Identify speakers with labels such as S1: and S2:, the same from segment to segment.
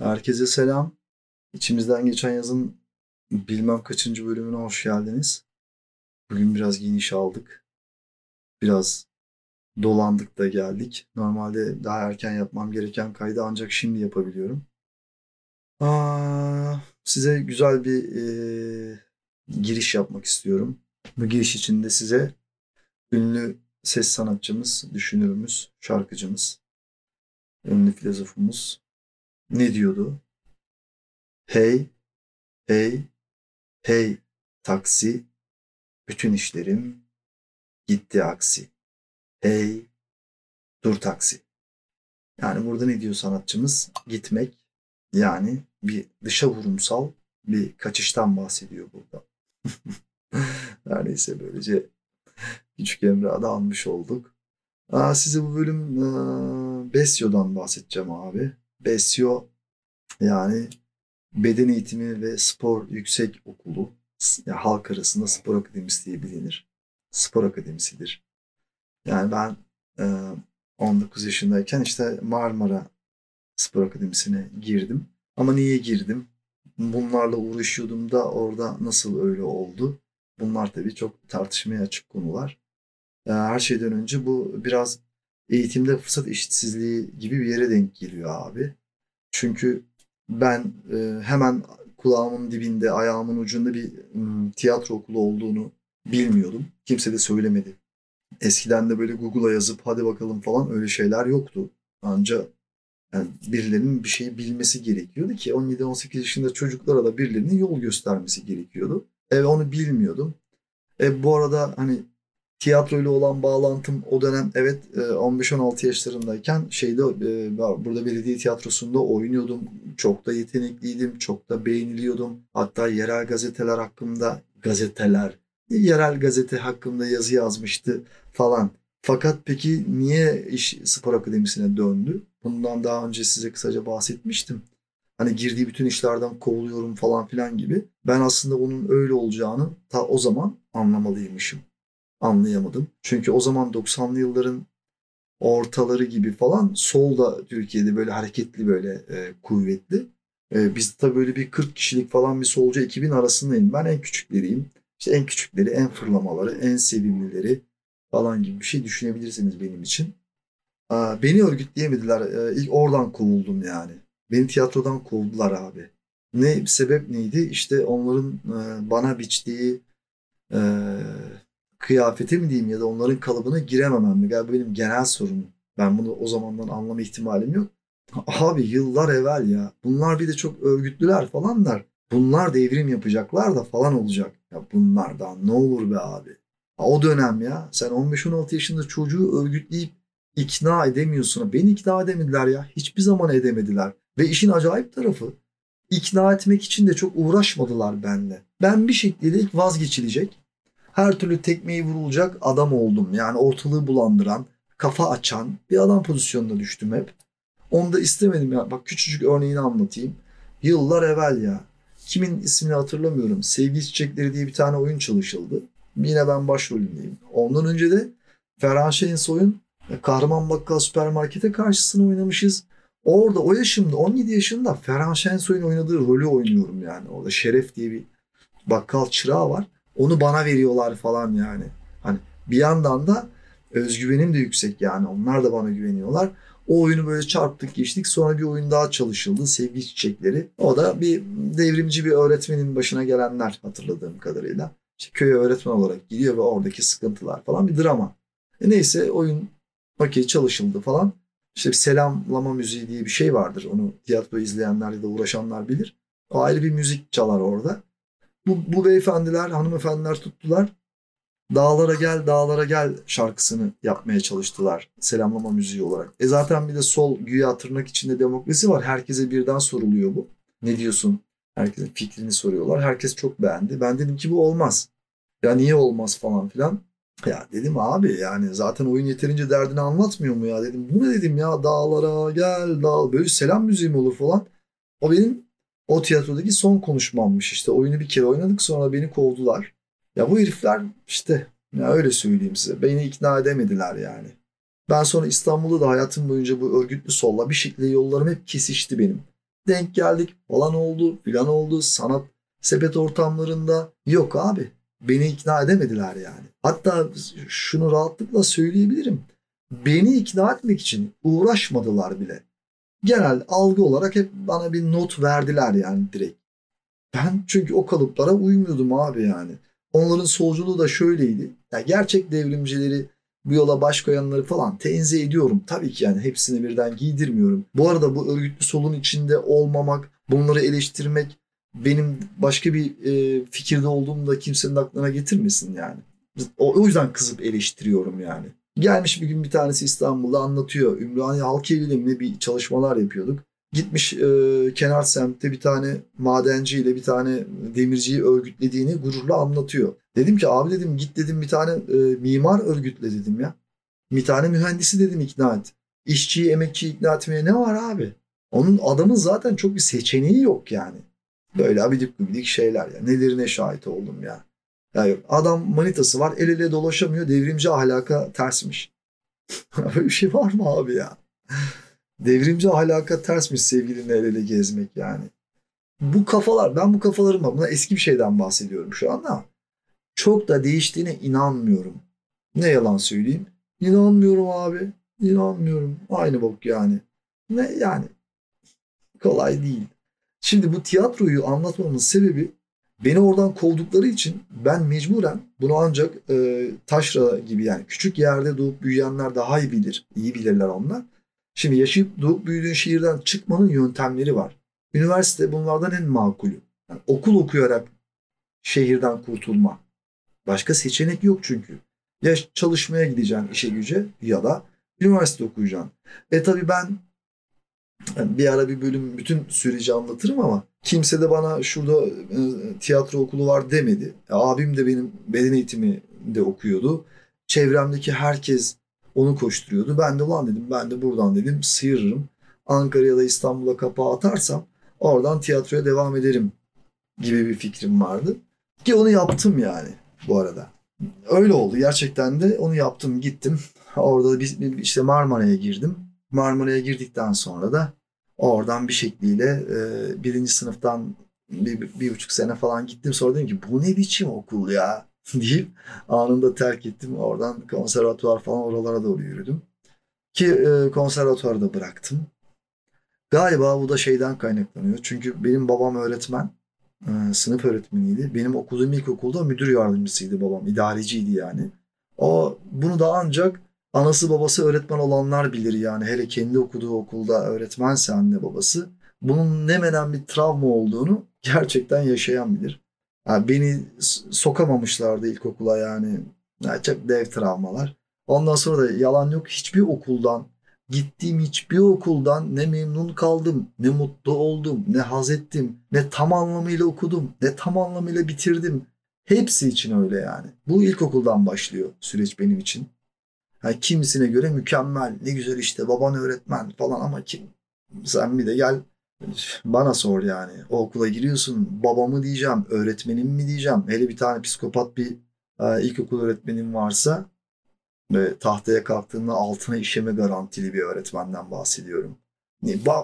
S1: Herkese selam. İçimizden geçen yazın bilmem kaçıncı bölümüne hoş geldiniz. Bugün biraz geniş aldık. Biraz dolandık da geldik. Normalde daha erken yapmam gereken kaydı ancak şimdi yapabiliyorum. Aa, size güzel bir e, giriş yapmak istiyorum. Bu giriş için de size ünlü ses sanatçımız, düşünürümüz, şarkıcımız, ünlü filozofumuz ne diyordu? Hey, hey, hey taksi, bütün işlerim gitti aksi. Hey, dur taksi. Yani burada ne diyor sanatçımız? Gitmek yani bir dışa vurumsal bir kaçıştan bahsediyor burada. Her neyse böylece küçük Emrah'ı da almış olduk. Aa, size bu bölüm e, Besyo'dan bahsedeceğim abi. Besyo yani beden eğitimi ve spor yüksek okulu yani halk arasında spor akademisi diye bilinir. Spor akademisidir. Yani ben e, 19 yaşındayken işte Marmara Spor Akademisi'ne girdim. Ama niye girdim? Bunlarla uğraşıyordum da orada nasıl öyle oldu? Bunlar tabii çok tartışmaya açık konular. E, her şeyden önce bu biraz eğitimde fırsat eşitsizliği gibi bir yere denk geliyor abi. Çünkü ben e, hemen kulağımın dibinde, ayağımın ucunda bir m, tiyatro okulu olduğunu bilmiyordum. Kimse de söylemedi. Eskiden de böyle Google'a yazıp hadi bakalım falan öyle şeyler yoktu. Ancak yani birilerinin bir şeyi bilmesi gerekiyordu ki 17-18 yaşında çocuklara da birilerinin yol göstermesi gerekiyordu. E onu bilmiyordum. E bu arada hani tiyatro ile olan bağlantım o dönem evet 15-16 yaşlarındayken şeyde burada belediye tiyatrosunda oynuyordum. Çok da yetenekliydim, çok da beğeniliyordum. Hatta yerel gazeteler hakkında gazeteler, yerel gazete hakkında yazı yazmıştı falan. Fakat peki niye iş spor akademisine döndü? Bundan daha önce size kısaca bahsetmiştim. Hani girdiği bütün işlerden kovuluyorum falan filan gibi. Ben aslında onun öyle olacağını ta o zaman anlamalıymışım anlayamadım. Çünkü o zaman 90'lı yılların ortaları gibi falan sol da Türkiye'de böyle hareketli böyle e, kuvvetli. E, biz tabii böyle bir 40 kişilik falan bir solcu ekibin arasındayım. Ben en küçükleriyim. İşte en küçükleri, en fırlamaları, en sevimlileri falan gibi bir şey düşünebilirsiniz benim için. Aa, beni örgütleyemediler. E, ilk oradan kovuldum yani. Beni tiyatrodan kovdular abi. Ne sebep neydi? İşte onların e, bana biçtiği e, kıyafete mi diyeyim ya da onların kalıbına girememem mi? Galiba benim genel sorunum. Ben bunu o zamandan anlama ihtimalim yok. Abi yıllar evvel ya. Bunlar bir de çok örgütlüler falanlar. Bunlar devrim yapacaklar da falan olacak. Ya bunlardan ne olur be abi. O dönem ya. Sen 15-16 yaşında çocuğu örgütleyip ikna edemiyorsun. Beni ikna edemediler ya. Hiçbir zaman edemediler. Ve işin acayip tarafı ikna etmek için de çok uğraşmadılar benle. Ben bir şekilde vazgeçilecek her türlü tekmeyi vurulacak adam oldum. Yani ortalığı bulandıran, kafa açan bir adam pozisyonuna düştüm hep. Onu da istemedim ya. Bak küçücük örneğini anlatayım. Yıllar evvel ya. Kimin ismini hatırlamıyorum. Sevgi Çiçekleri diye bir tane oyun çalışıldı. Yine ben başrolündeyim. Ondan önce de Ferhan Şensoy'un Kahraman Bakkal Süpermarket'e karşısına oynamışız. Orada o yaşımda 17 yaşında Ferhan Şensoy'un oynadığı rolü oynuyorum yani. Orada Şeref diye bir bakkal çırağı var. Onu bana veriyorlar falan yani. Hani bir yandan da özgüvenim de yüksek yani. Onlar da bana güveniyorlar. O oyunu böyle çarptık geçtik. Sonra bir oyun daha çalışıldı. Sevgi Çiçekleri. O da bir devrimci bir öğretmenin başına gelenler hatırladığım kadarıyla. İşte köye öğretmen olarak gidiyor ve oradaki sıkıntılar falan bir drama. E neyse oyun okey çalışıldı falan. İşte bir selamlama müziği diye bir şey vardır. Onu tiyatro izleyenler ya da uğraşanlar bilir. O ayrı bir müzik çalar orada. Bu, bu beyefendiler, hanımefendiler tuttular. Dağlara gel, dağlara gel şarkısını yapmaya çalıştılar. Selamlama müziği olarak. E zaten bir de sol güya tırnak içinde demokrasi var. Herkese birden soruluyor bu. Ne diyorsun? Herkesin fikrini soruyorlar. Herkes çok beğendi. Ben dedim ki bu olmaz. Ya niye olmaz falan filan. Ya dedim abi yani zaten oyun yeterince derdini anlatmıyor mu ya dedim. Bu ne dedim ya dağlara gel dağ böyle selam müziği mi olur falan. O benim o tiyatrodaki son konuşmammış işte. Oyunu bir kere oynadık sonra beni kovdular. Ya bu herifler işte ya öyle söyleyeyim size. Beni ikna edemediler yani. Ben sonra İstanbul'da da hayatım boyunca bu örgütlü solla bir şekilde yollarım hep kesişti benim. denk geldik falan oldu filan oldu sanat sepet ortamlarında yok abi beni ikna edemediler yani. Hatta şunu rahatlıkla söyleyebilirim. Beni ikna etmek için uğraşmadılar bile. Genel algı olarak hep bana bir not verdiler yani direkt. Ben çünkü o kalıplara uymuyordum abi yani. Onların solculuğu da şöyleydi. Yani gerçek devrimcileri bu yola baş koyanları falan tenzih ediyorum. Tabii ki yani hepsini birden giydirmiyorum. Bu arada bu örgütlü solun içinde olmamak, bunları eleştirmek benim başka bir e, fikirde olduğumda kimsenin aklına getirmesin yani. O, o yüzden kızıp eleştiriyorum yani. Gelmiş bir gün bir tanesi İstanbul'da anlatıyor. Ümraniye Halk Evi'yle bir çalışmalar yapıyorduk. Gitmiş e, kenar semtte bir tane madenciyle bir tane demirciyi örgütlediğini gururla anlatıyor. Dedim ki abi dedim git dedim bir tane e, mimar örgütle dedim ya. Bir tane mühendisi dedim ikna et. İşçiyi emekçiyi ikna etmeye ne var abi? Onun adamın zaten çok bir seçeneği yok yani. Böyle abidik gubidik şeyler ya. Nelerine şahit oldum ya. Yani adam manitası var el ele dolaşamıyor devrimci ahlaka tersmiş. Böyle bir şey var mı abi ya? Devrimci ahlaka tersmiş sevgilinle el ele gezmek yani. Bu kafalar ben bu kafaların buna eski bir şeyden bahsediyorum şu anda. Çok da değiştiğine inanmıyorum. Ne yalan söyleyeyim. İnanmıyorum abi. İnanmıyorum. Aynı bok yani. Ne yani? Kolay değil. Şimdi bu tiyatroyu anlatmamın sebebi beni oradan kovdukları için ben mecburen bunu ancak e, taşra gibi yani küçük yerde doğup büyüyenler daha iyi bilir. İyi bilirler onlar. Şimdi yaşayıp doğup büyüdüğün şehirden çıkmanın yöntemleri var. Üniversite bunlardan en makulü. Yani okul okuyarak şehirden kurtulma. Başka seçenek yok çünkü. Ya çalışmaya gideceksin işe güce ya da üniversite okuyacaksın. E tabi ben bir ara bir bölüm bütün süreci anlatırım ama kimse de bana şurada e, tiyatro okulu var demedi. E, abim de benim beden eğitimi de okuyordu. Çevremdeki herkes onu koşturuyordu. Ben de ulan dedim ben de buradan dedim sıyırırım. Ankara ya da İstanbul'a kapağı atarsam oradan tiyatroya devam ederim gibi bir fikrim vardı. Ki onu yaptım yani bu arada. Öyle oldu gerçekten de onu yaptım gittim. Orada bir, işte Marmara'ya girdim. Marmara'ya girdikten sonra da oradan bir şekliyle e, birinci sınıftan bir, bir, buçuk sene falan gittim. Sonra dedim ki bu ne biçim okul ya deyip anında terk ettim. Oradan konservatuvar falan oralara doğru yürüdüm. Ki e, konservatuvarı da bıraktım. Galiba bu da şeyden kaynaklanıyor. Çünkü benim babam öğretmen. E, sınıf öğretmeniydi. Benim okuduğum ilkokulda müdür yardımcısıydı babam. idareciydi yani. O bunu da ancak anası babası öğretmen olanlar bilir yani. Hele kendi okuduğu okulda öğretmense anne babası. Bunun ne menen bir travma olduğunu gerçekten yaşayan bilir. Yani beni sokamamışlardı ilkokula yani. yani. Çok dev travmalar. Ondan sonra da yalan yok hiçbir okuldan gittiğim hiçbir okuldan ne memnun kaldım, ne mutlu oldum, ne haz ettim, ne tam anlamıyla okudum, ne tam anlamıyla bitirdim. Hepsi için öyle yani. Bu ilkokuldan başlıyor süreç benim için. Yani kimisine göre mükemmel, ne güzel işte baban öğretmen falan ama kim sen bir de gel bana sor yani. O okula giriyorsun babamı diyeceğim, öğretmenim mi diyeceğim. Hele bir tane psikopat bir e, ilkokul öğretmenim varsa ve tahtaya kalktığında altına işeme garantili bir öğretmenden bahsediyorum.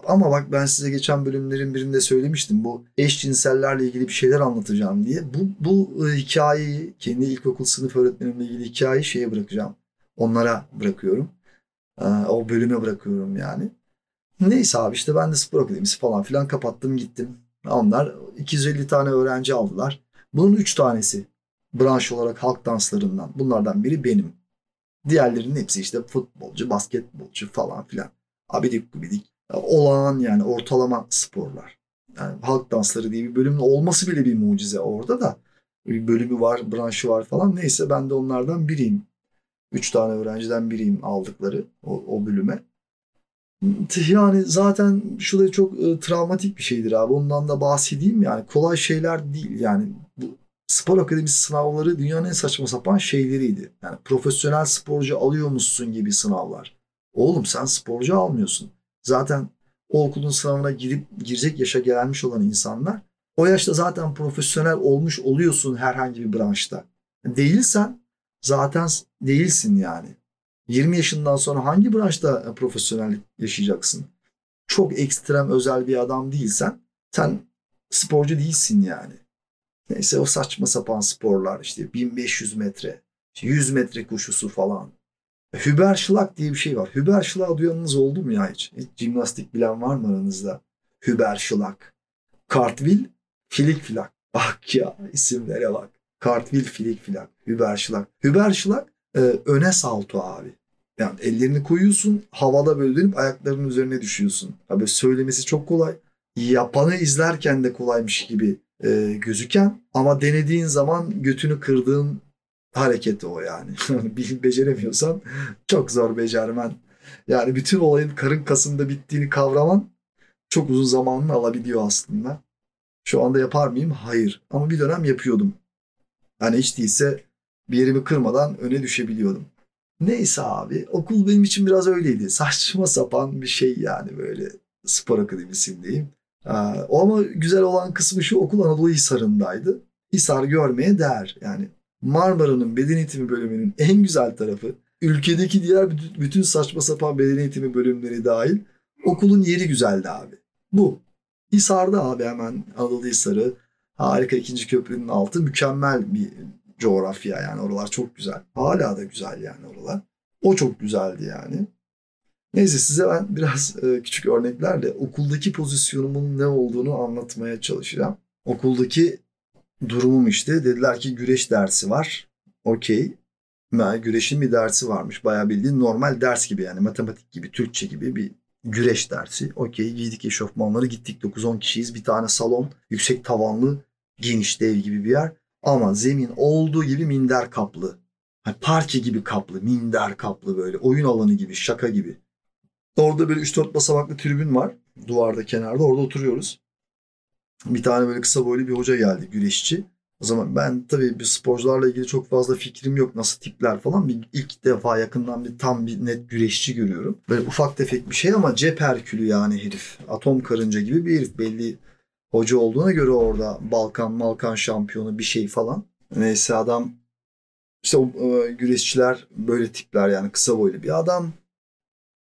S1: Ama bak ben size geçen bölümlerin birinde söylemiştim. Bu eşcinsellerle ilgili bir şeyler anlatacağım diye. Bu, bu e, hikayeyi kendi ilkokul sınıf öğretmenimle ilgili hikayeyi şeye bırakacağım. Onlara bırakıyorum. E, o bölüme bırakıyorum yani. Neyse abi işte ben de spor akademisi falan filan kapattım gittim. Onlar 250 tane öğrenci aldılar. Bunun 3 tanesi branş olarak halk danslarından. Bunlardan biri benim. Diğerlerinin hepsi işte futbolcu, basketbolcu falan filan. Abidik gubidik. Olağan yani ortalama sporlar. Yani halk dansları diye bir bölümün olması bile bir mucize orada da. Bir bölümü var, branşı var falan. Neyse ben de onlardan biriyim. Üç tane öğrenciden biriyim aldıkları o, o bölüme. Yani zaten şu da çok e, travmatik bir şeydir abi. Ondan da bahsedeyim yani. Kolay şeyler değil yani. Bu spor akademisi sınavları dünyanın en saçma sapan şeyleriydi. Yani profesyonel sporcu alıyor musun gibi sınavlar. Oğlum sen sporcu almıyorsun. Zaten o okulun sınavına girip girecek yaşa gelmiş olan insanlar o yaşta zaten profesyonel olmuş oluyorsun herhangi bir branşta. Değilsen zaten değilsin yani. 20 yaşından sonra hangi branşta profesyonellik yaşayacaksın? çok ekstrem özel bir adam değilsen sen sporcu değilsin yani. Neyse o saçma sapan sporlar işte 1500 metre, 100 metre koşusu falan. Hüberschlag diye bir şey var. Hüberschlag duyanınız oldu mu ya hiç? Hiç jimnastik bilen var mı aranızda? Hüberschlag. Kartvil, filik filak. Bak ya isimlere bak. Kartvil, filik filak. Hüberschlag. Hüberschlag e, öne salto abi. Yani ellerini koyuyorsun havada böyle dönüp ayaklarının üzerine düşüyorsun. Abi söylemesi çok kolay. Yapanı izlerken de kolaymış gibi e, gözüken ama denediğin zaman götünü kırdığın hareket o yani. Beceremiyorsan çok zor becermen. Yani bütün olayın karın kasında bittiğini kavraman çok uzun zamanını alabiliyor aslında. Şu anda yapar mıyım? Hayır. Ama bir dönem yapıyordum. Yani hiç değilse bir yerimi kırmadan öne düşebiliyordum. Neyse abi okul benim için biraz öyleydi. Saçma sapan bir şey yani böyle spor akademisindeyim. O ama güzel olan kısmı şu okul Anadolu Hisarı'ndaydı. Hisar görmeye değer. Yani Marmara'nın beden eğitimi bölümünün en güzel tarafı ülkedeki diğer bütün saçma sapan beden eğitimi bölümleri dahil okulun yeri güzeldi abi. Bu. Hisar'da abi hemen Anadolu Hisarı. Harika ikinci köprünün altı mükemmel bir coğrafya yani oralar çok güzel. Hala da güzel yani oralar. O çok güzeldi yani. Neyse size ben biraz e, küçük örneklerle okuldaki pozisyonumun ne olduğunu anlatmaya çalışacağım. Okuldaki durumum işte dediler ki güreş dersi var. Okey. Güreşin bir dersi varmış. Bayağı bildiğin normal ders gibi yani matematik gibi, Türkçe gibi bir güreş dersi. Okey giydik eşofmanları gittik 9-10 kişiyiz. Bir tane salon yüksek tavanlı geniş dev gibi bir yer. Ama zemin olduğu gibi minder kaplı. Yani parke gibi kaplı, minder kaplı böyle. Oyun alanı gibi, şaka gibi. Orada böyle 3-4 basamaklı tribün var. Duvarda kenarda orada oturuyoruz. Bir tane böyle kısa boylu bir hoca geldi güreşçi. O zaman ben tabii bir sporcularla ilgili çok fazla fikrim yok. Nasıl tipler falan. Bir ilk defa yakından bir tam bir net güreşçi görüyorum. Böyle ufak tefek bir şey ama cep herkülü yani herif. Atom karınca gibi bir herif. Belli hoca olduğuna göre orada Balkan Malkan şampiyonu bir şey falan. Neyse adam işte e, güreşçiler böyle tipler yani kısa boylu bir adam.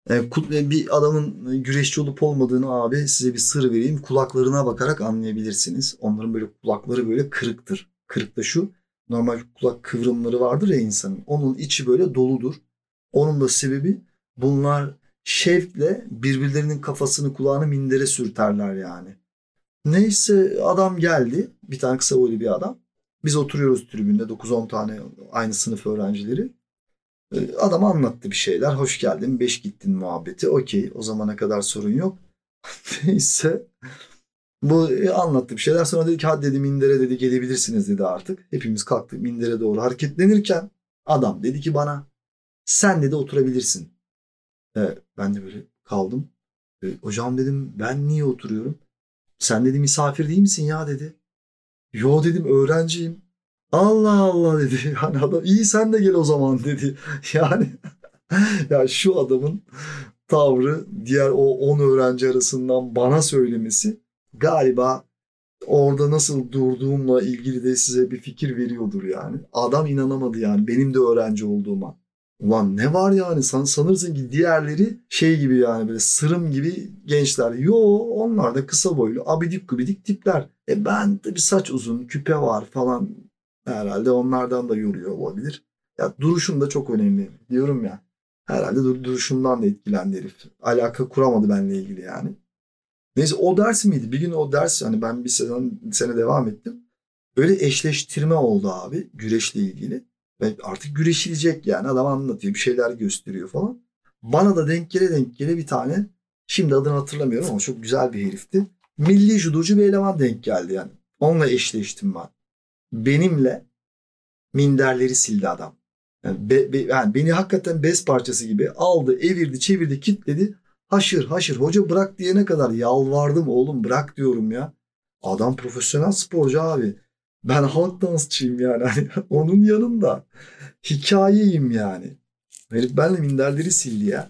S1: E, e, bir adamın güreşçi olup olmadığını abi size bir sır vereyim. Kulaklarına bakarak anlayabilirsiniz. Onların böyle kulakları böyle kırıktır. Kırık da şu. Normal kulak kıvrımları vardır ya insanın. Onun içi böyle doludur. Onun da sebebi bunlar şevkle birbirlerinin kafasını kulağını mindere sürterler yani. Neyse adam geldi. Bir tane kısa boylu bir adam. Biz oturuyoruz tribünde 9-10 tane aynı sınıf öğrencileri. Ee, adam anlattı bir şeyler. Hoş geldin, beş gittin muhabbeti. Okey, o zamana kadar sorun yok. Neyse. Bu e, anlattı bir şeyler. Sonra dedi ki hadi dedi mindere dedi gelebilirsiniz dedi artık. Hepimiz kalktık mindere doğru hareketlenirken adam dedi ki bana sen dedi oturabilirsin. Ee, ben de böyle kaldım. Ee, hocam dedim ben niye oturuyorum? Sen dedi misafir değil misin ya dedi. Yo dedim öğrenciyim. Allah Allah dedi. Yani adam iyi sen de gel o zaman dedi. Yani ya şu adamın tavrı diğer o 10 öğrenci arasından bana söylemesi galiba orada nasıl durduğumla ilgili de size bir fikir veriyordur yani. Adam inanamadı yani benim de öğrenci olduğuma. Ulan ne var yani San, sanırsın ki diğerleri şey gibi yani böyle sırım gibi gençler. Yo onlar da kısa boylu abidik gubidik tipler. E ben de bir saç uzun küpe var falan herhalde onlardan da yoruyor olabilir. Ya duruşun da çok önemli diyorum ya. Herhalde dur duruşundan da etkilendi herif. Alaka kuramadı benimle ilgili yani. Neyse o ders miydi? Bir gün o ders hani ben bir sene, sene devam ettim. Böyle eşleştirme oldu abi güreşle ilgili. Ve artık güreşilecek yani adam anlatıyor bir şeyler gösteriyor falan. Bana da denk gele denk gele bir tane şimdi adını hatırlamıyorum ama çok güzel bir herifti. Milli judocu bir eleman denk geldi yani. Onunla eşleştim ben. Benimle minderleri sildi adam. Yani, be, be, yani beni hakikaten bez parçası gibi aldı, evirdi, çevirdi, kitledi. Haşır haşır hoca bırak diyene kadar yalvardım oğlum bırak diyorum ya. Adam profesyonel sporcu abi. Ben halk dansçıyım yani. Hani onun yanında hikayeyim yani. Herif benle minderleri sildi ya.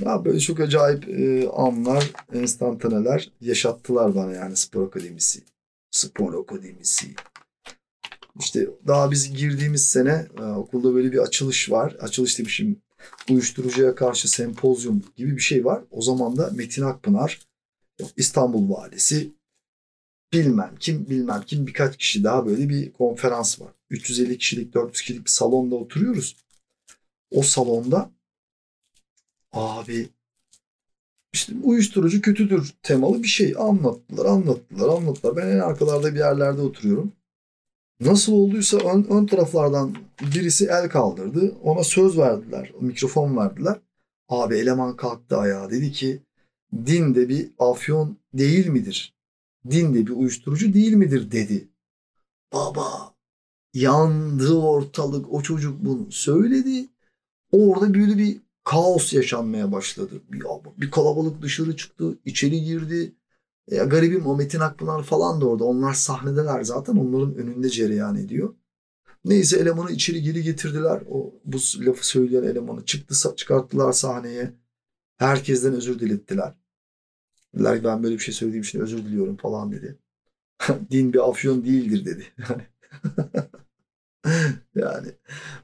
S1: Ya böyle çok acayip e, anlar, enstantaneler yaşattılar bana yani spor akademisi. Spor akademisi. İşte daha biz girdiğimiz sene e, okulda böyle bir açılış var. Açılış demişim. uyuşturucuya karşı sempozyum gibi bir şey var. O zaman da Metin Akpınar, İstanbul Valisi, bilmem kim bilmem kim birkaç kişi daha böyle bir konferans var. 350 kişilik 400 kişilik bir salonda oturuyoruz. O salonda abi işte uyuşturucu kötüdür temalı bir şey anlattılar, anlattılar, anlattılar. Ben en arkalarda bir yerlerde oturuyorum. Nasıl olduysa ön, ön taraflardan birisi el kaldırdı. Ona söz verdiler, mikrofon verdiler. Abi eleman kalktı ayağa dedi ki din de bir afyon değil midir? Din de bir uyuşturucu değil midir dedi. Baba yandı ortalık o çocuk bunu söyledi. Orada böyle bir kaos yaşanmaya başladı. Bir, bir kalabalık dışarı çıktı, içeri girdi. Ya garibim o Metin Akpınar falan da orada. Onlar sahnedeler zaten. Onların önünde cereyan ediyor. Neyse elemanı içeri geri getirdiler. O bu lafı söyleyen elemanı çıktı çıkarttılar sahneye. Herkesten özür dilettiler. Dediler ben böyle bir şey söylediğim için özür diliyorum falan dedi. Din bir afyon değildir dedi. yani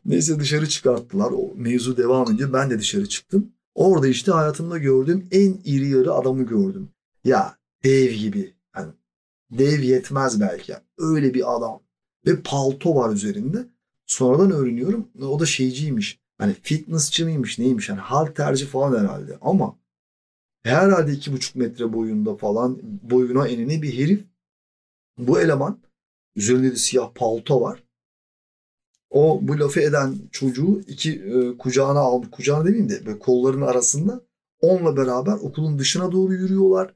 S1: neyse dışarı çıkarttılar. O mevzu devam ediyor. Ben de dışarı çıktım. Orada işte hayatımda gördüğüm en iri yarı adamı gördüm. Ya dev gibi. Yani dev yetmez belki. Yani öyle bir adam. Ve palto var üzerinde. Sonradan öğreniyorum. O da şeyciymiş. Hani fitnessçi miymiş neymiş. Hani halterci falan herhalde. Ama herhalde iki buçuk metre boyunda falan boyuna enine bir herif. Bu eleman üzerinde de siyah palto var. O bu lafı eden çocuğu iki e, kucağına aldı. Kucağına demeyeyim de böyle kollarının arasında onunla beraber okulun dışına doğru yürüyorlar.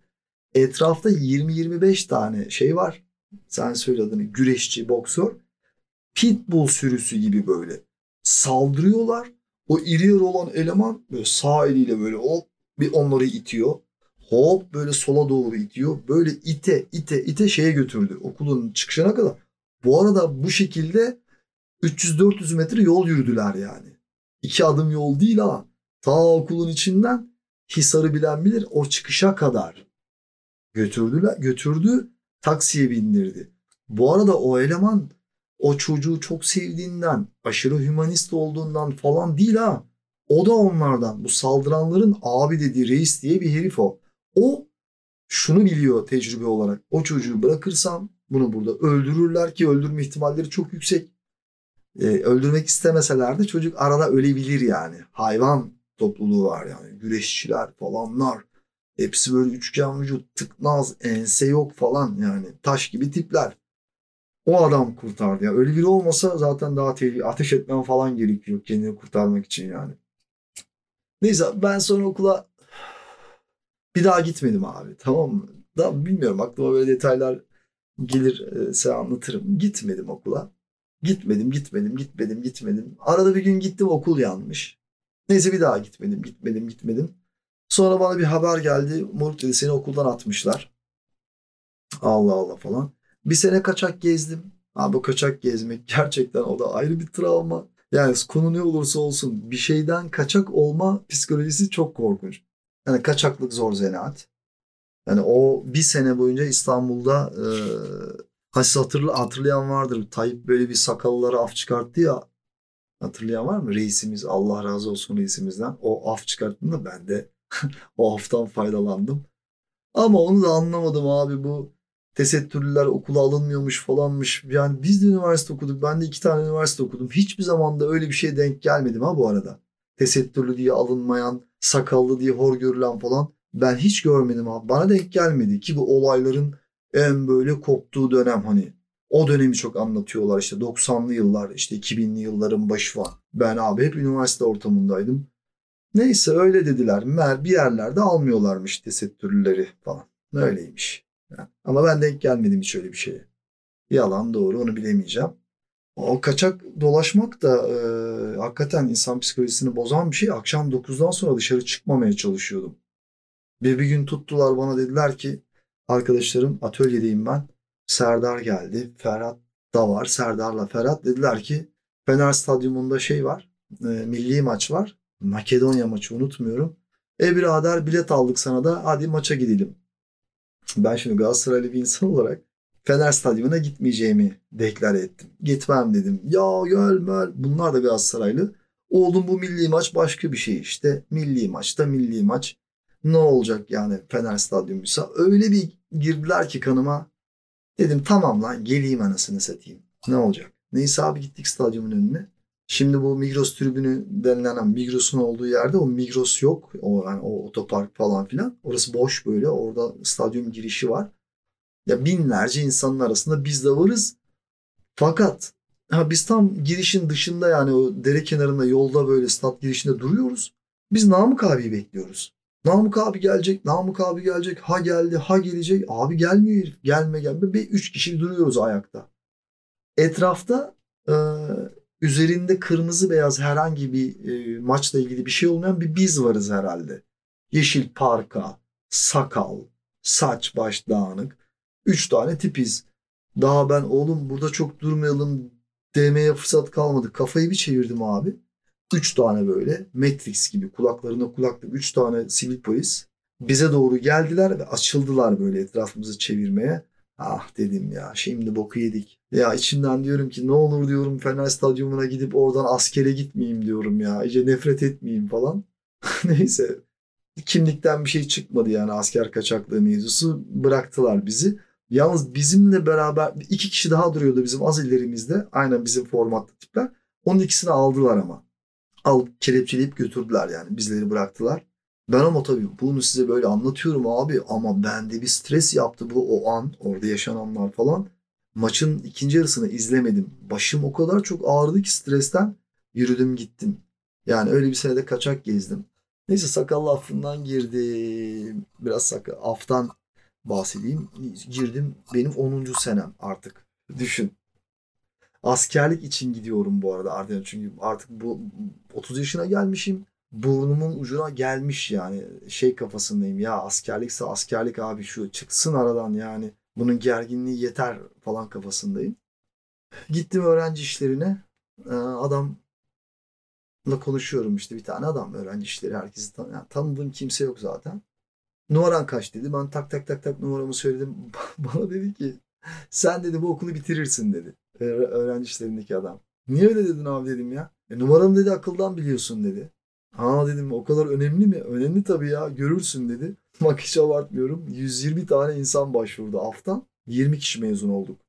S1: Etrafta 20-25 tane şey var. Sen söyle adını güreşçi, boksör. Pitbull sürüsü gibi böyle saldırıyorlar. O iri olan eleman böyle sağ eliyle böyle hop bir onları itiyor. Hop böyle sola doğru itiyor. Böyle ite ite ite şeye götürdü okulun çıkışına kadar. Bu arada bu şekilde 300-400 metre yol yürüdüler yani. İki adım yol değil ama ta okulun içinden Hisar'ı bilen bilir o çıkışa kadar götürdüler. Götürdü taksiye bindirdi. Bu arada o eleman o çocuğu çok sevdiğinden, aşırı hümanist olduğundan falan değil ha. O da onlardan. Bu saldıranların abi dediği reis diye bir herif o. O şunu biliyor tecrübe olarak. O çocuğu bırakırsam bunu burada öldürürler ki öldürme ihtimalleri çok yüksek. Ee, öldürmek istemeseler de çocuk arada ölebilir yani. Hayvan topluluğu var yani. Güreşçiler falanlar. Hepsi böyle üçgen vücut, tıknaz, ense yok falan yani. Taş gibi tipler. O adam kurtardı ya. Öyle biri olmasa zaten daha tehlikeli. Ateş etmem falan gerekiyor kendini kurtarmak için yani. Neyse ben sonra okula bir daha gitmedim abi. Tamam mı? Da bilmiyorum aklıma böyle detaylar gelirse anlatırım. Gitmedim okula. Gitmedim, gitmedim, gitmedim, gitmedim. Arada bir gün gittim okul yanmış. Neyse bir daha gitmedim, gitmedim, gitmedim. Sonra bana bir haber geldi. Moruk dedi seni okuldan atmışlar. Allah Allah falan. Bir sene kaçak gezdim. Abi kaçak gezmek gerçekten o da ayrı bir travma. Yani konu ne olursa olsun bir şeyden kaçak olma psikolojisi çok korkunç. Yani kaçaklık zor zanaat. Yani o bir sene boyunca İstanbul'da e, Hasis hatırla, hatırlayan vardır. Tayyip böyle bir sakallara af çıkarttı ya. Hatırlayan var mı? Reisimiz Allah razı olsun reisimizden. O af çıkarttığında ben de o aftan faydalandım. Ama onu da anlamadım abi bu tesettürlüler okula alınmıyormuş falanmış. Yani biz de üniversite okuduk. Ben de iki tane üniversite okudum. Hiçbir zaman da öyle bir şeye denk gelmedim ha bu arada. Tesettürlü diye alınmayan, sakallı diye hor görülen falan. Ben hiç görmedim abi. Bana denk gelmedi ki bu olayların en böyle koptuğu dönem hani. O dönemi çok anlatıyorlar işte 90'lı yıllar işte 2000'li yılların başı falan. Ben abi hep üniversite ortamındaydım. Neyse öyle dediler. Mer bir yerlerde almıyorlarmış tesettürlüleri falan. Öyleymiş. Ama ben denk gelmedim hiç öyle bir şeye. Yalan doğru onu bilemeyeceğim. O kaçak dolaşmak da e, hakikaten insan psikolojisini bozan bir şey. Akşam 9'dan sonra dışarı çıkmamaya çalışıyordum. Bir, bir gün tuttular bana dediler ki arkadaşlarım atölyedeyim ben. Serdar geldi. Ferhat da var. Serdar'la Ferhat dediler ki Fener Stadyumunda şey var. E, milli maç var. Makedonya maçı unutmuyorum. E birader bilet aldık sana da hadi maça gidelim. Ben şimdi Galatasaraylı bir insan olarak Fener Stadyumuna gitmeyeceğimi deklare ettim. Gitmem dedim. Ya gelme. Bunlar da Galatasaraylı. Oğlum bu milli maç başka bir şey işte. Milli maçta milli maç. Ne olacak yani Fener Stadyumuysa. Öyle bir girdiler ki kanıma. Dedim tamam lan geleyim anasını satayım. Ne olacak? Neyse abi gittik stadyumun önüne. Şimdi bu Migros tribünü denilen Migros'un olduğu yerde o Migros yok. O, yani o otopark falan filan. Orası boş böyle. Orada stadyum girişi var. Ya binlerce insanın arasında biz de varız. Fakat ha biz tam girişin dışında yani o dere kenarında yolda böyle stat girişinde duruyoruz. Biz Namık abiyi bekliyoruz. Namık abi gelecek, Namık abi gelecek, ha geldi, ha gelecek. Abi gelmiyor herif, gelme gelme. Ve üç kişi duruyoruz ayakta. Etrafta e, üzerinde kırmızı beyaz herhangi bir e, maçla ilgili bir şey olmayan bir biz varız herhalde. Yeşil parka, sakal, saç baş dağınık. Üç tane tipiz. Daha ben oğlum burada çok durmayalım demeye fırsat kalmadı. Kafayı bir çevirdim abi. Üç tane böyle Matrix gibi kulaklarına kulaklık üç tane sivil polis bize doğru geldiler ve açıldılar böyle etrafımızı çevirmeye. Ah dedim ya şimdi boku yedik. Ya içimden diyorum ki ne olur diyorum Fener Stadyumuna gidip oradan askere gitmeyeyim diyorum ya. İyice nefret etmeyeyim falan. Neyse kimlikten bir şey çıkmadı yani asker kaçaklığı mevzusu. Bıraktılar bizi. Yalnız bizimle beraber iki kişi daha duruyordu bizim az ilerimizde. Aynen bizim formatlı tipler. Onun ikisini aldılar ama. Alıp kelepçeleyip götürdüler yani. Bizleri bıraktılar. Ben ama tabii bunu size böyle anlatıyorum abi ama bende bir stres yaptı bu o an orada yaşananlar falan. Maçın ikinci yarısını izlemedim. Başım o kadar çok ağrıdı ki stresten yürüdüm gittim. Yani öyle bir senede kaçak gezdim. Neyse sakallı affından girdim. Biraz sakal aftan bahsedeyim. Girdim benim 10. senem artık. Düşün. Askerlik için gidiyorum bu arada artık çünkü artık bu 30 yaşına gelmişim burnumun ucuna gelmiş yani şey kafasındayım ya askerlikse askerlik abi şu çıksın aradan yani bunun gerginliği yeter falan kafasındayım. Gittim öğrenci işlerine ee, adamla konuşuyorum işte bir tane adam öğrenci işleri herkesi tan yani tanıdığım kimse yok zaten. Numaran kaç dedi ben tak tak tak tak numaramı söyledim bana dedi ki sen dedi bu okulu bitirirsin dedi öğrenci işlerindeki adam. Niye öyle dedin abi dedim ya. E, numaramı dedi akıldan biliyorsun dedi. Ha dedim o kadar önemli mi? Önemli tabii ya görürsün dedi. Bak hiç abartmıyorum. 120 tane insan başvurdu aftan. 20 kişi mezun olduk.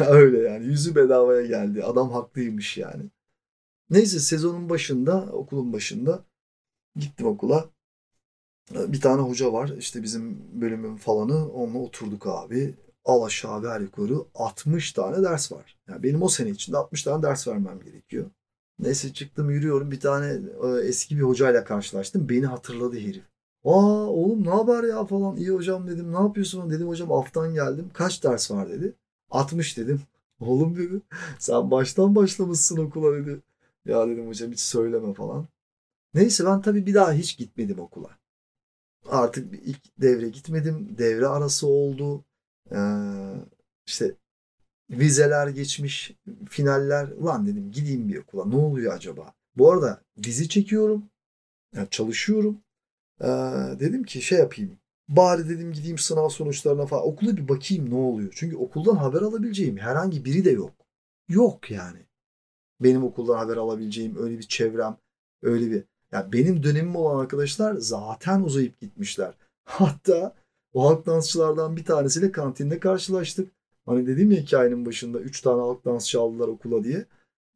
S1: Öyle yani yüzü bedavaya geldi. Adam haklıymış yani. Neyse sezonun başında okulun başında gittim okula. Bir tane hoca var işte bizim bölümün falanı onunla oturduk abi. Al aşağı ver yukarı 60 tane ders var. Yani benim o sene içinde 60 tane ders vermem gerekiyor. Neyse çıktım yürüyorum bir tane e, eski bir hocayla karşılaştım. Beni hatırladı herif. Aa oğlum ne haber ya falan. İyi hocam dedim. Ne yapıyorsun? Dedim hocam aftan geldim. Kaç ders var dedi. 60 dedim. Oğlum dedi. Sen baştan başlamışsın okula dedi. Ya dedim hocam hiç söyleme falan. Neyse ben tabii bir daha hiç gitmedim okula. Artık ilk devre gitmedim. Devre arası oldu. Ee, işte vizeler geçmiş, finaller. Ulan dedim gideyim bir okula. Ne oluyor acaba? Bu arada dizi çekiyorum. Yani çalışıyorum. Ee, dedim ki şey yapayım. Bari dedim gideyim sınav sonuçlarına falan. Okula bir bakayım ne oluyor. Çünkü okuldan haber alabileceğim herhangi biri de yok. Yok yani. Benim okuldan haber alabileceğim öyle bir çevrem, öyle bir... Yani benim dönemim olan arkadaşlar zaten uzayıp gitmişler. Hatta o halk dansçılardan bir tanesiyle kantinde karşılaştık. Hani dedim ya hikayenin başında 3 tane halk dansçı aldılar okula diye.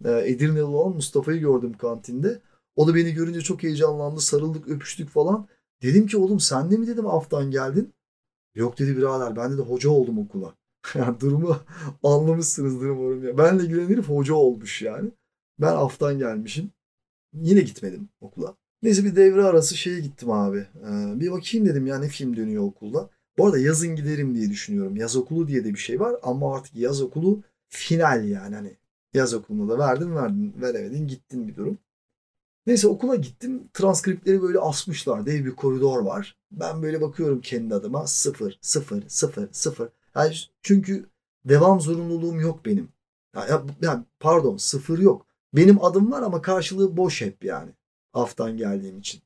S1: Ee, Edirne'li olan Mustafa'yı gördüm kantinde. O da beni görünce çok heyecanlandı. Sarıldık, öpüştük falan. Dedim ki oğlum sen de mi dedim aftan geldin? Yok dedi birader ben de hoca oldum okula. yani durumu anlamışsınızdır umarım ya. Benle gülen herif hoca olmuş yani. Ben aftan gelmişim. Yine gitmedim okula. Neyse bir devre arası şeye gittim abi. Ee, bir bakayım dedim ya ne film dönüyor okulda. Bu arada yazın giderim diye düşünüyorum. Yaz okulu diye de bir şey var ama artık yaz okulu final yani hani yaz okulunda da verdin verdin veremedin gittin bir durum. Neyse okula gittim. Transkriptleri böyle asmışlar. Dev bir koridor var. Ben böyle bakıyorum kendi adıma. Sıfır, sıfır, sıfır, sıfır. Yani çünkü devam zorunluluğum yok benim. Yani, yani pardon sıfır yok. Benim adım var ama karşılığı boş hep yani. Aftan geldiğim için.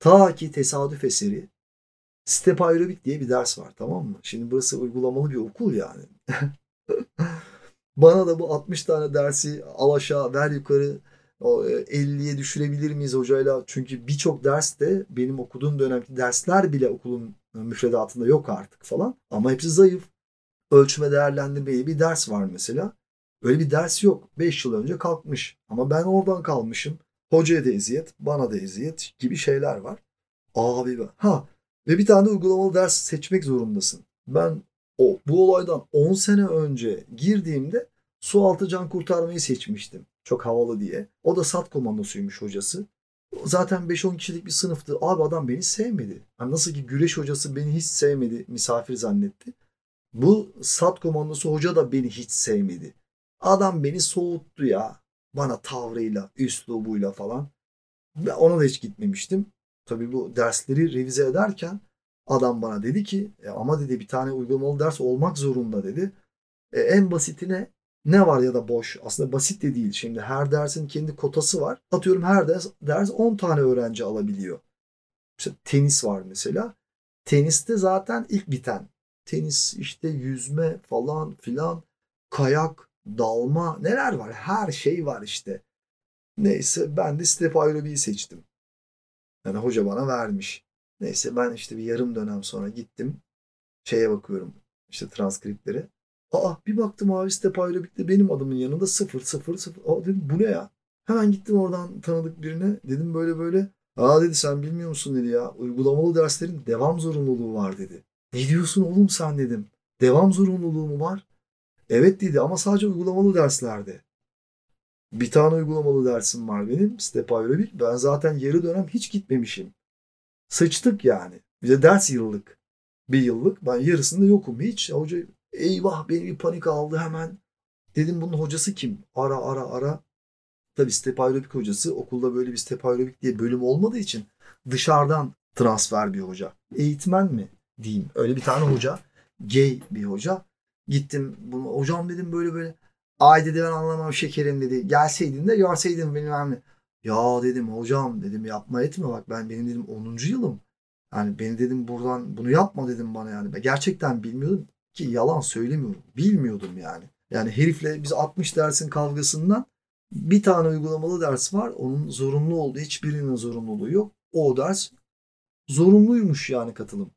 S1: Ta ki tesadüf eseri Step aerobik diye bir ders var tamam mı? Şimdi burası uygulamalı bir okul yani. Bana da bu 60 tane dersi al aşağı ver yukarı O e, 50'ye düşürebilir miyiz hocayla? Çünkü birçok ders de benim okuduğum dönemki dersler bile okulun e, müfredatında yok artık falan. Ama hepsi zayıf. Ölçme değerlendirmeli bir ders var mesela. Öyle bir ders yok. 5 yıl önce kalkmış. Ama ben oradan kalmışım. Hocaya da eziyet, bana da eziyet gibi şeyler var. Abi ben. Ha ve bir tane de uygulamalı ders seçmek zorundasın. Ben o bu olaydan 10 sene önce girdiğimde su altı can kurtarmayı seçmiştim. Çok havalı diye. O da sat komandosuymuş hocası. Zaten 5-10 kişilik bir sınıftı. Abi adam beni sevmedi. Yani nasıl ki güreş hocası beni hiç sevmedi, misafir zannetti. Bu sat komandosu hoca da beni hiç sevmedi. Adam beni soğuttu ya. Bana tavrıyla, üslubuyla falan. Ben ona da hiç gitmemiştim. Tabii bu dersleri revize ederken adam bana dedi ki e, ama dedi bir tane uygulamalı ders olmak zorunda dedi. E, en basitine ne var ya da boş. Aslında basit de değil. Şimdi her dersin kendi kotası var. Atıyorum her ders, ders 10 tane öğrenci alabiliyor. İşte tenis var mesela. Teniste zaten ilk biten. Tenis işte yüzme falan filan. Kayak, dalma neler var? Her şey var işte. Neyse ben de step aerobiği seçtim. Yani hoca bana vermiş. Neyse ben işte bir yarım dönem sonra gittim. Şeye bakıyorum işte transkripleri. Aa bir baktım abi step aerobikte benim adımın yanında 0 0 0. Aa dedim bu ne ya? Hemen gittim oradan tanıdık birine. Dedim böyle böyle. Aa dedi sen bilmiyor musun dedi ya. Uygulamalı derslerin devam zorunluluğu var dedi. Ne diyorsun oğlum sen dedim. Devam zorunluluğu mu var? Evet dedi ama sadece uygulamalı derslerde. Bir tane uygulamalı dersim var benim. Step aerobik. Ben zaten yarı dönem hiç gitmemişim. Sıçtık yani. Bize ders yıllık. Bir yıllık. Ben yarısında yokum hiç. Hoca eyvah beni bir panik aldı hemen. Dedim bunun hocası kim? Ara ara ara. Tabii step aerobik hocası. Okulda böyle bir step aerobik diye bölüm olmadığı için dışarıdan transfer bir hoca. Eğitmen mi diyeyim. Öyle bir tane hoca. Gay bir hoca. Gittim bunu hocam dedim böyle böyle. Ay dedi ben anlamam şekerim dedi. Gelseydin de görseydin bilmem ne. Ya dedim hocam dedim yapma etme bak ben benim dedim 10. yılım. Yani beni dedim buradan bunu yapma dedim bana yani. Ben gerçekten bilmiyordum ki yalan söylemiyorum. Bilmiyordum yani. Yani herifle biz 60 dersin kavgasından bir tane uygulamalı ders var. Onun zorunlu olduğu hiçbirinin zorunluluğu yok. O ders zorunluymuş yani katılım.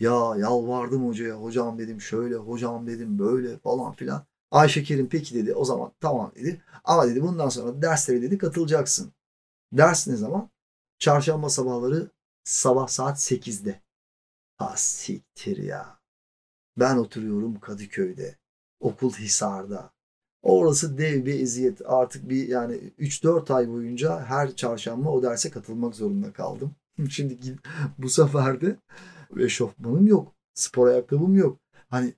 S1: Ya yalvardım hocaya. Hocam dedim şöyle, hocam dedim böyle falan filan. Ayşe Kerim peki dedi. O zaman tamam dedi. Ama dedi bundan sonra derslere dedi katılacaksın. Ders ne zaman? Çarşamba sabahları sabah saat 8'de. Ha siktir ya. Ben oturuyorum Kadıköy'de. Okul Hisar'da. Orası dev bir eziyet. Artık bir yani 3-4 ay boyunca her çarşamba o derse katılmak zorunda kaldım. Şimdi bu sefer de eşofmanım yok. Spor ayakkabım yok. Hani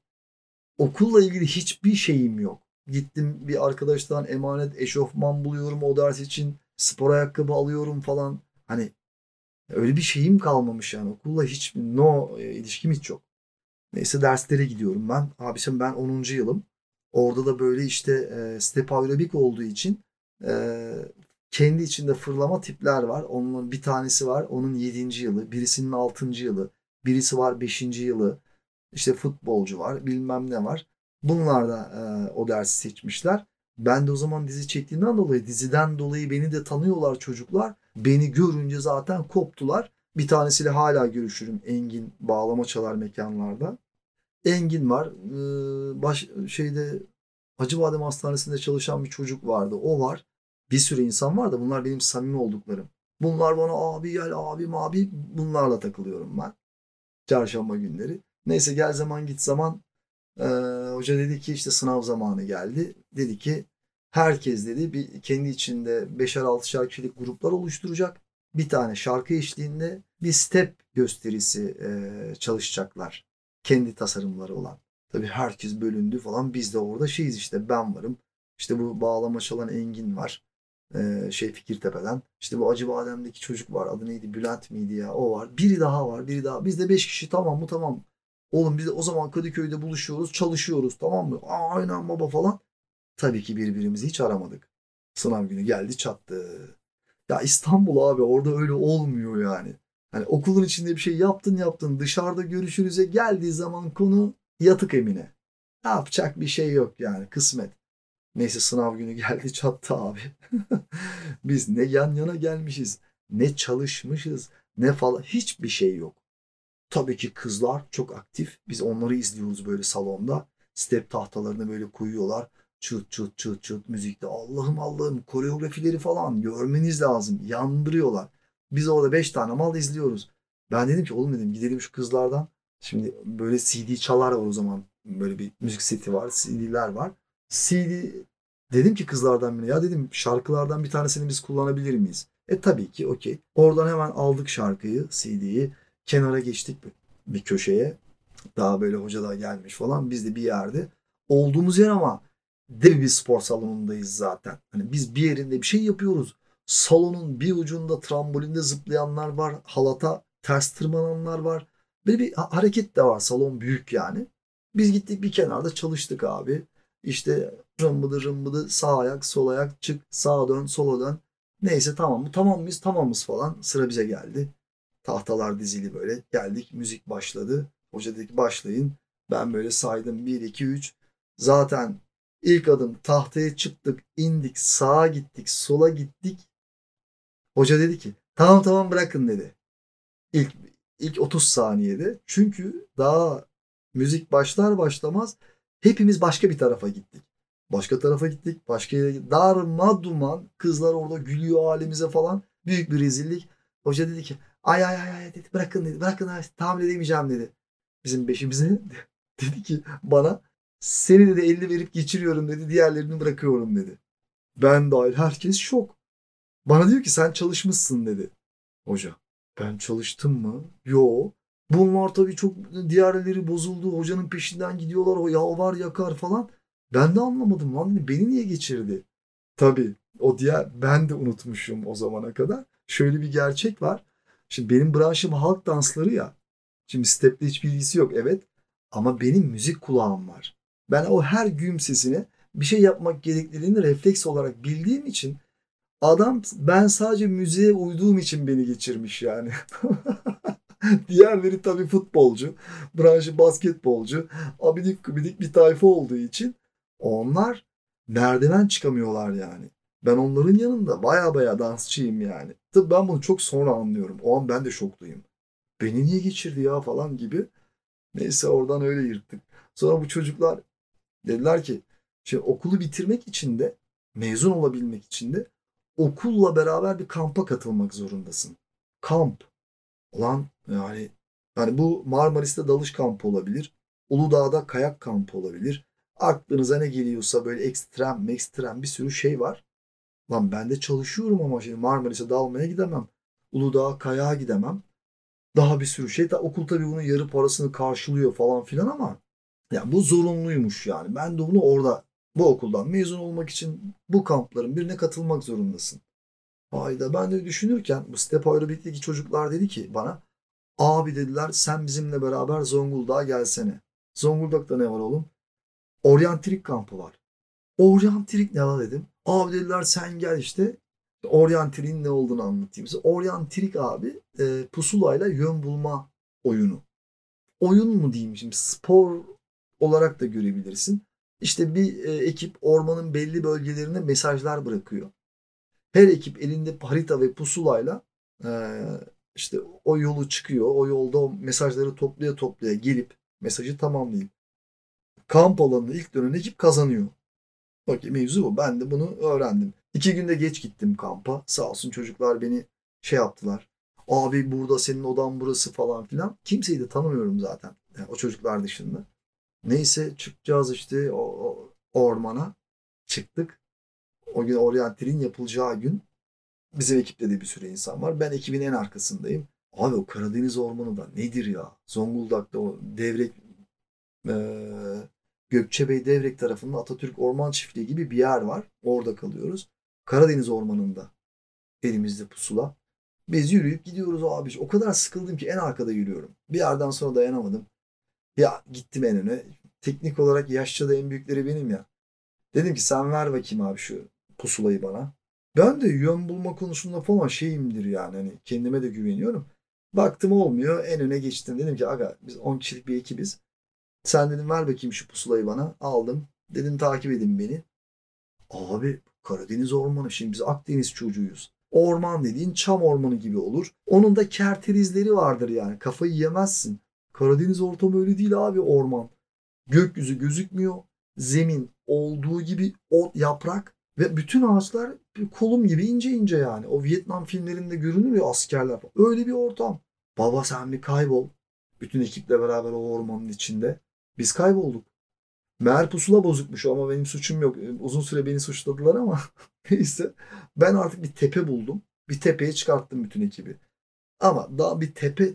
S1: okulla ilgili hiçbir şeyim yok. Gittim bir arkadaştan emanet eşofman buluyorum o ders için. Spor ayakkabı alıyorum falan. Hani öyle bir şeyim kalmamış yani. Okulla hiç no e, ilişkim hiç yok. Neyse derslere gidiyorum ben. Abişim ben 10. yılım. Orada da böyle işte e, step aerobik olduğu için e, kendi içinde fırlama tipler var. Onun bir tanesi var onun 7. yılı, birisinin 6. yılı, birisi var 5. yılı. İşte futbolcu var, bilmem ne var. Bunlar da e, o dersi seçmişler. Ben de o zaman dizi çektiğimden dolayı diziden dolayı beni de tanıyorlar çocuklar. Beni görünce zaten koptular. Bir tanesiyle hala görüşürüm. Engin bağlama çalar mekanlarda. Engin var. Ee, baş şeyde Hacıbadem Hastanesi'nde çalışan bir çocuk vardı. O var. Bir sürü insan var da bunlar benim samimi olduklarım. Bunlar bana abi gel abi bunlarla takılıyorum ben. Çarşamba günleri. Neyse gel zaman git zaman ee, hoca dedi ki işte sınav zamanı geldi. Dedi ki herkes dedi bir kendi içinde beşer altışar kişilik gruplar oluşturacak. Bir tane şarkı eşliğinde bir step gösterisi e, çalışacaklar. Kendi tasarımları olan. Tabii herkes bölündü falan. Biz de orada şeyiz işte ben varım. İşte bu bağlama çalan Engin var. Ee, şey Fikirtepe'den. İşte bu Acıbadem'deki çocuk var. Adı neydi? Bülent miydi ya? O var. Biri daha var. Biri daha. Biz de beş kişi tamam mı? Tamam. Oğlum biz de o zaman Kadıköy'de buluşuyoruz. Çalışıyoruz. Tamam mı? Aa, aynen baba falan. Tabii ki birbirimizi hiç aramadık. Sınav günü geldi çattı. Ya İstanbul abi orada öyle olmuyor yani. Hani okulun içinde bir şey yaptın yaptın dışarıda görüşürüze geldiği zaman konu yatık emine. Ne yapacak bir şey yok yani kısmet. Neyse sınav günü geldi çattı abi. Biz ne yan yana gelmişiz, ne çalışmışız, ne falan hiçbir şey yok. Tabii ki kızlar çok aktif. Biz onları izliyoruz böyle salonda. Step tahtalarını böyle koyuyorlar. Çıt çıt çıt çıt müzikte. Allah'ım Allah'ım koreografileri falan görmeniz lazım. Yandırıyorlar. Biz orada beş tane mal izliyoruz. Ben dedim ki oğlum dedim gidelim şu kızlardan. Şimdi böyle CD çalar var o zaman. Böyle bir müzik seti var. CD'ler var. CD dedim ki kızlardan birine ya dedim şarkılardan bir tanesini biz kullanabilir miyiz? E tabii ki okey. Oradan hemen aldık şarkıyı, CD'yi. Kenara geçtik bir köşeye. Daha böyle hoca da gelmiş falan. Biz de bir yerde. Olduğumuz yer ama dev bir spor salonundayız zaten. Hani biz bir yerinde bir şey yapıyoruz. Salonun bir ucunda trambolinde zıplayanlar var. Halata ters tırmananlar var. Böyle bir hareket de var. Salon büyük yani. Biz gittik bir kenarda çalıştık abi. İşte rımbıdı rımbıdı sağ ayak sol ayak çık sağa dön sola dön. Neyse tamam mı tamam mıyız tamamız falan sıra bize geldi. Tahtalar dizili böyle geldik müzik başladı. Hoca dedi ki başlayın. Ben böyle saydım 1 2 3. Zaten ilk adım tahtaya çıktık indik sağa gittik sola gittik. Hoca dedi ki tamam tamam bırakın dedi. İlk, ilk 30 saniyede. Çünkü daha müzik başlar başlamaz hepimiz başka bir tarafa gittik. Başka tarafa gittik. Başka yere gittik. Darma duman. Kızlar orada gülüyor halimize falan. Büyük bir rezillik. Hoca dedi ki ay ay ay ay dedi bırakın dedi. Bırakın ay, tahammül edemeyeceğim dedi. Bizim beşimize dedi ki bana seni dedi 50 verip geçiriyorum dedi. Diğerlerini bırakıyorum dedi. Ben dahil herkes şok. Bana diyor ki sen çalışmışsın dedi. Hoca ben çalıştım mı? Yo. Bunlar tabii çok diğerleri bozuldu. Hocanın peşinden gidiyorlar. O yalvar yakar falan. Ben de anlamadım lan. Beni niye geçirdi? Tabii o diğer ben de unutmuşum o zamana kadar. Şöyle bir gerçek var. Şimdi benim branşım halk dansları ya. Şimdi steple hiç bilgisi yok evet. Ama benim müzik kulağım var. Ben o her güm sesini bir şey yapmak gerekliliğini refleks olarak bildiğim için adam ben sadece müziğe uyduğum için beni geçirmiş yani. Diğerleri tabii futbolcu, branşı basketbolcu, abidik gubidik bir tayfa olduğu için onlar merdiven çıkamıyorlar yani. Ben onların yanında baya baya dansçıyım yani. Tabii ben bunu çok sonra anlıyorum. O an ben de şokluyum. Beni niye geçirdi ya falan gibi. Neyse oradan öyle yırttık. Sonra bu çocuklar dediler ki şimdi okulu bitirmek için de mezun olabilmek için de okulla beraber bir kampa katılmak zorundasın. Kamp. Ulan yani yani bu Marmaris'te dalış kampı olabilir. Uludağ'da kayak kampı olabilir. Aklınıza ne geliyorsa böyle ekstrem, ekstrem bir sürü şey var. Lan ben de çalışıyorum ama şimdi Marmaris'e dalmaya gidemem. Uludağ'a kayağa gidemem. Daha bir sürü şey. Okul tabii bunun yarı parasını karşılıyor falan filan ama ya bu zorunluymuş yani. Ben de bunu orada bu okuldan mezun olmak için bu kampların birine katılmak zorundasın. Hayda ben de düşünürken bu step aerobik'teki çocuklar dedi ki bana abi dediler sen bizimle beraber Zonguldak'a gelsene. Zonguldak'ta ne var oğlum? Oryantrik kampı var. Oryantrik ne la dedim. Abi dediler sen gel işte. Oryantrik'in ne olduğunu anlatayım size. Oryantrik abi e, pusulayla yön bulma oyunu. Oyun mu diyeyim şimdi spor olarak da görebilirsin. İşte bir e, ekip ormanın belli bölgelerine mesajlar bırakıyor. Her ekip elinde harita ve pusulayla e, işte o yolu çıkıyor. O yolda o mesajları toplaya toplaya gelip mesajı tamamlayıp kamp alanına ilk dönen ekip kazanıyor. Okey mevzu bu. Ben de bunu öğrendim. İki günde geç gittim kampa. Sağ olsun çocuklar beni şey yaptılar. Abi burada senin odan burası falan filan. Kimseyi de tanımıyorum zaten. Yani o çocuklar dışında. Neyse çıkacağız işte o, o ormana. Çıktık. O gün oryantilin yapılacağı gün bizim ekipte de bir sürü insan var. Ben ekibin en arkasındayım. Abi o Karadeniz ormanı da nedir ya? Zonguldak'ta o devrek e, Gökçebey Devrek tarafında Atatürk Orman Çiftliği gibi bir yer var. Orada kalıyoruz. Karadeniz Ormanı'nda elimizde pusula. Biz yürüyüp gidiyoruz abi. O kadar sıkıldım ki en arkada yürüyorum. Bir yerden sonra dayanamadım. Ya gittim en öne. Teknik olarak yaşça da en büyükleri benim ya. Dedim ki sen ver bakayım abi şu pusulayı bana. Ben de yön bulma konusunda falan şeyimdir yani. Hani kendime de güveniyorum. Baktım olmuyor. En öne geçtim. Dedim ki aga biz 10 kişilik bir ekibiz. Sen dedim ver bakayım şu pusulayı bana. Aldım. Dedim takip edin beni. Abi Karadeniz ormanı şimdi biz Akdeniz çocuğuyuz. Orman dediğin çam ormanı gibi olur. Onun da kerterizleri vardır yani. Kafayı yemezsin. Karadeniz ortamı öyle değil abi orman. Gökyüzü gözükmüyor. Zemin olduğu gibi o yaprak ve bütün ağaçlar kolum gibi ince ince yani. O Vietnam filmlerinde görünür ya askerler. Öyle bir ortam. Baba sen bir kaybol. Bütün ekiple beraber o ormanın içinde. Biz kaybolduk. Meğer pusula bozukmuş ama benim suçum yok. Uzun süre beni suçladılar ama neyse. Ben artık bir tepe buldum. Bir tepeye çıkarttım bütün ekibi. Ama daha bir tepe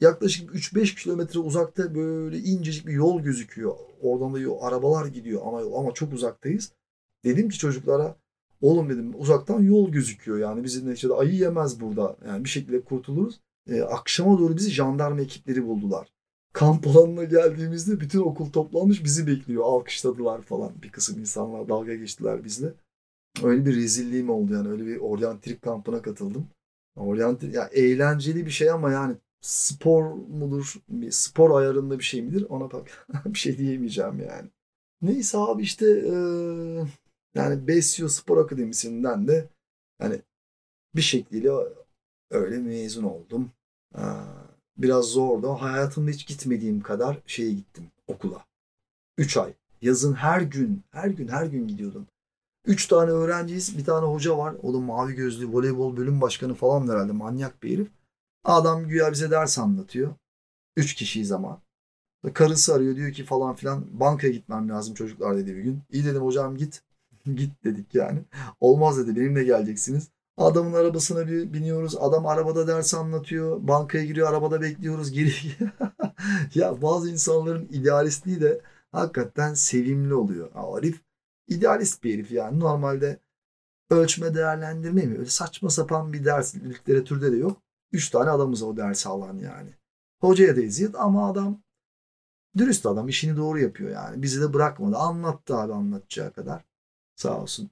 S1: yaklaşık 3-5 kilometre uzakta böyle incecik bir yol gözüküyor. Oradan da yol, arabalar gidiyor ama ama çok uzaktayız. Dedim ki çocuklara oğlum dedim uzaktan yol gözüküyor yani bizim neticede ayı yemez burada. Yani bir şekilde kurtuluruz. E, akşama doğru bizi jandarma ekipleri buldular. Kamp alanına geldiğimizde bütün okul toplanmış bizi bekliyor. Alkışladılar falan. Bir kısım insanlar dalga geçtiler bizle. Öyle bir rezilliğim oldu yani. Öyle bir oryantrik kampına katıldım. Oryantrik, ya eğlenceli bir şey ama yani spor mudur, bir spor ayarında bir şey midir ona bak bir şey diyemeyeceğim yani. Neyse abi işte e, yani Besyo Spor Akademisi'nden de hani bir şekilde öyle mezun oldum. Biraz zordu. Hayatımda hiç gitmediğim kadar şeye gittim okula. Üç ay. Yazın her gün, her gün, her gün gidiyordum. Üç tane öğrenciyiz. Bir tane hoca var. O da mavi gözlü voleybol bölüm başkanı falan herhalde. Manyak bir herif. Adam güya bize ders anlatıyor. Üç kişiyiz ama. Karısı arıyor diyor ki falan filan bankaya gitmem lazım çocuklar dedi bir gün. İyi dedim hocam git. git dedik yani. Olmaz dedi benimle geleceksiniz. Adamın arabasına bir biniyoruz. Adam arabada ders anlatıyor. Bankaya giriyor arabada bekliyoruz. Geri ya bazı insanların idealistliği de hakikaten sevimli oluyor. Arif idealist bir herif yani. Normalde ölçme değerlendirme mi? Öyle saçma sapan bir ders literatürde de yok. Üç tane adamız o dersi alan yani. Hocaya da eziyet ama adam dürüst adam işini doğru yapıyor yani. Bizi de bırakmadı. Anlattı abi anlatacağı kadar. Sağ olsun.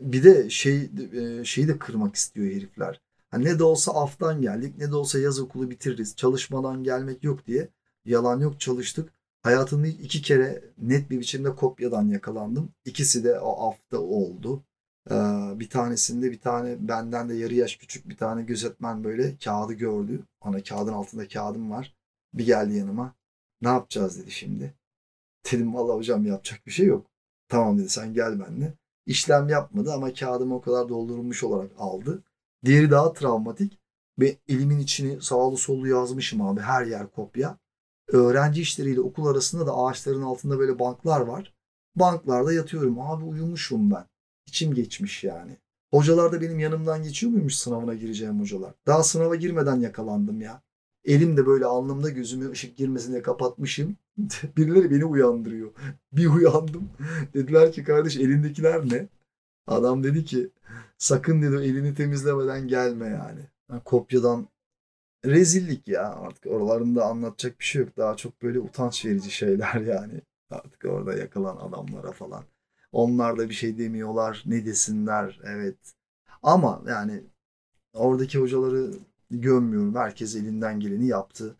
S1: Bir de şey e, şeyi de kırmak istiyor herifler. Hani ne de olsa aftan geldik, ne de olsa yaz okulu bitiririz. Çalışmadan gelmek yok diye. Yalan yok çalıştık. Hayatımda iki kere net bir biçimde kopyadan yakalandım. İkisi de o afta oldu. Ee, bir tanesinde bir tane benden de yarı yaş küçük bir tane gözetmen böyle kağıdı gördü. Ana kağıdın altında kağıdım var. Bir geldi yanıma. Ne yapacağız dedi şimdi. Dedim valla hocam yapacak bir şey yok. Tamam dedi sen gel benimle. İşlem yapmadı ama kağıdımı o kadar doldurulmuş olarak aldı. Diğeri daha travmatik. Ve elimin içini sağlı sollu yazmışım abi. Her yer kopya. Öğrenci işleriyle okul arasında da ağaçların altında böyle banklar var. Banklarda yatıyorum. Abi uyumuşum ben. İçim geçmiş yani. Hocalar da benim yanımdan geçiyor muymuş sınavına gireceğim hocalar? Daha sınava girmeden yakalandım ya. Elim de böyle alnımda gözüme ışık girmesine kapatmışım. Birileri beni uyandırıyor. Bir uyandım. Dediler ki kardeş elindekiler ne? Adam dedi ki sakın dedi elini temizlemeden gelme yani. kopyadan rezillik ya artık oralarında anlatacak bir şey yok. Daha çok böyle utanç verici şeyler yani. Artık orada yakalan adamlara falan. Onlar da bir şey demiyorlar. Ne desinler evet. Ama yani oradaki hocaları gömmüyorum. Herkes elinden geleni yaptı.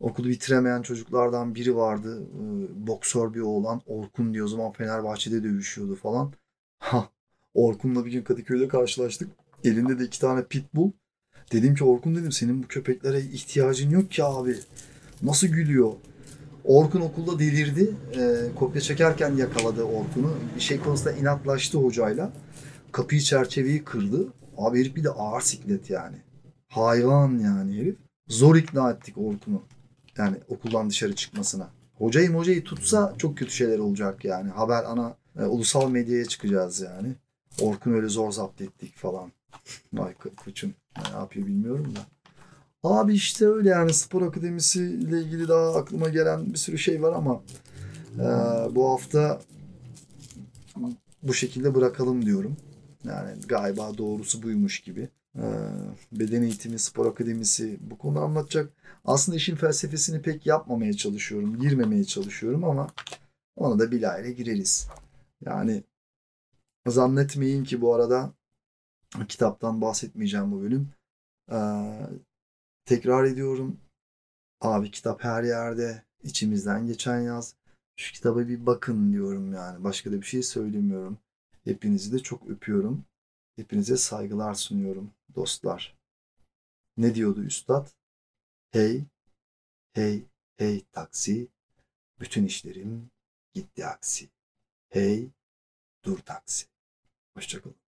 S1: Okulu bitiremeyen çocuklardan biri vardı. Ee, boksör bir oğlan. Orkun diye o zaman Fenerbahçe'de dövüşüyordu falan. Ha, Orkun'la bir gün Kadıköy'de karşılaştık. Elinde de iki tane pitbull. Dedim ki Orkun dedim senin bu köpeklere ihtiyacın yok ki abi. Nasıl gülüyor? Orkun okulda delirdi. E, kopya çekerken yakaladı Orkun'u. Bir şey konusunda inatlaştı hocayla. Kapıyı çerçeveyi kırdı. Abi herif bir de ağır siklet yani. Hayvan yani herif. Zor ikna ettik Orkun'u. Yani okuldan dışarı çıkmasına. Hocayı hocayı tutsa çok kötü şeyler olacak yani. Haber ana e, ulusal medyaya çıkacağız yani. Orkun öyle zor zapt ettik falan. Vay koçum. Ne yapıyor bilmiyorum da. Abi işte öyle yani spor akademisi ile ilgili daha aklıma gelen bir sürü şey var ama e, bu hafta bu şekilde bırakalım diyorum. Yani galiba doğrusu buymuş gibi. E, beden eğitimi, spor akademisi bu konu anlatacak. Aslında işin felsefesini pek yapmamaya çalışıyorum, girmemeye çalışıyorum ama ona da bilahare gireriz. Yani zannetmeyin ki bu arada kitaptan bahsetmeyeceğim bu bölüm. Ee, tekrar ediyorum. Abi kitap her yerde. içimizden geçen yaz. Şu kitaba bir bakın diyorum yani. Başka da bir şey söylemiyorum. Hepinizi de çok öpüyorum. Hepinize saygılar sunuyorum dostlar. Ne diyordu üstad? Hey, hey, hey taksi. Bütün işlerim gitti aksi. Hey, dur taksi. Hoşçakalın.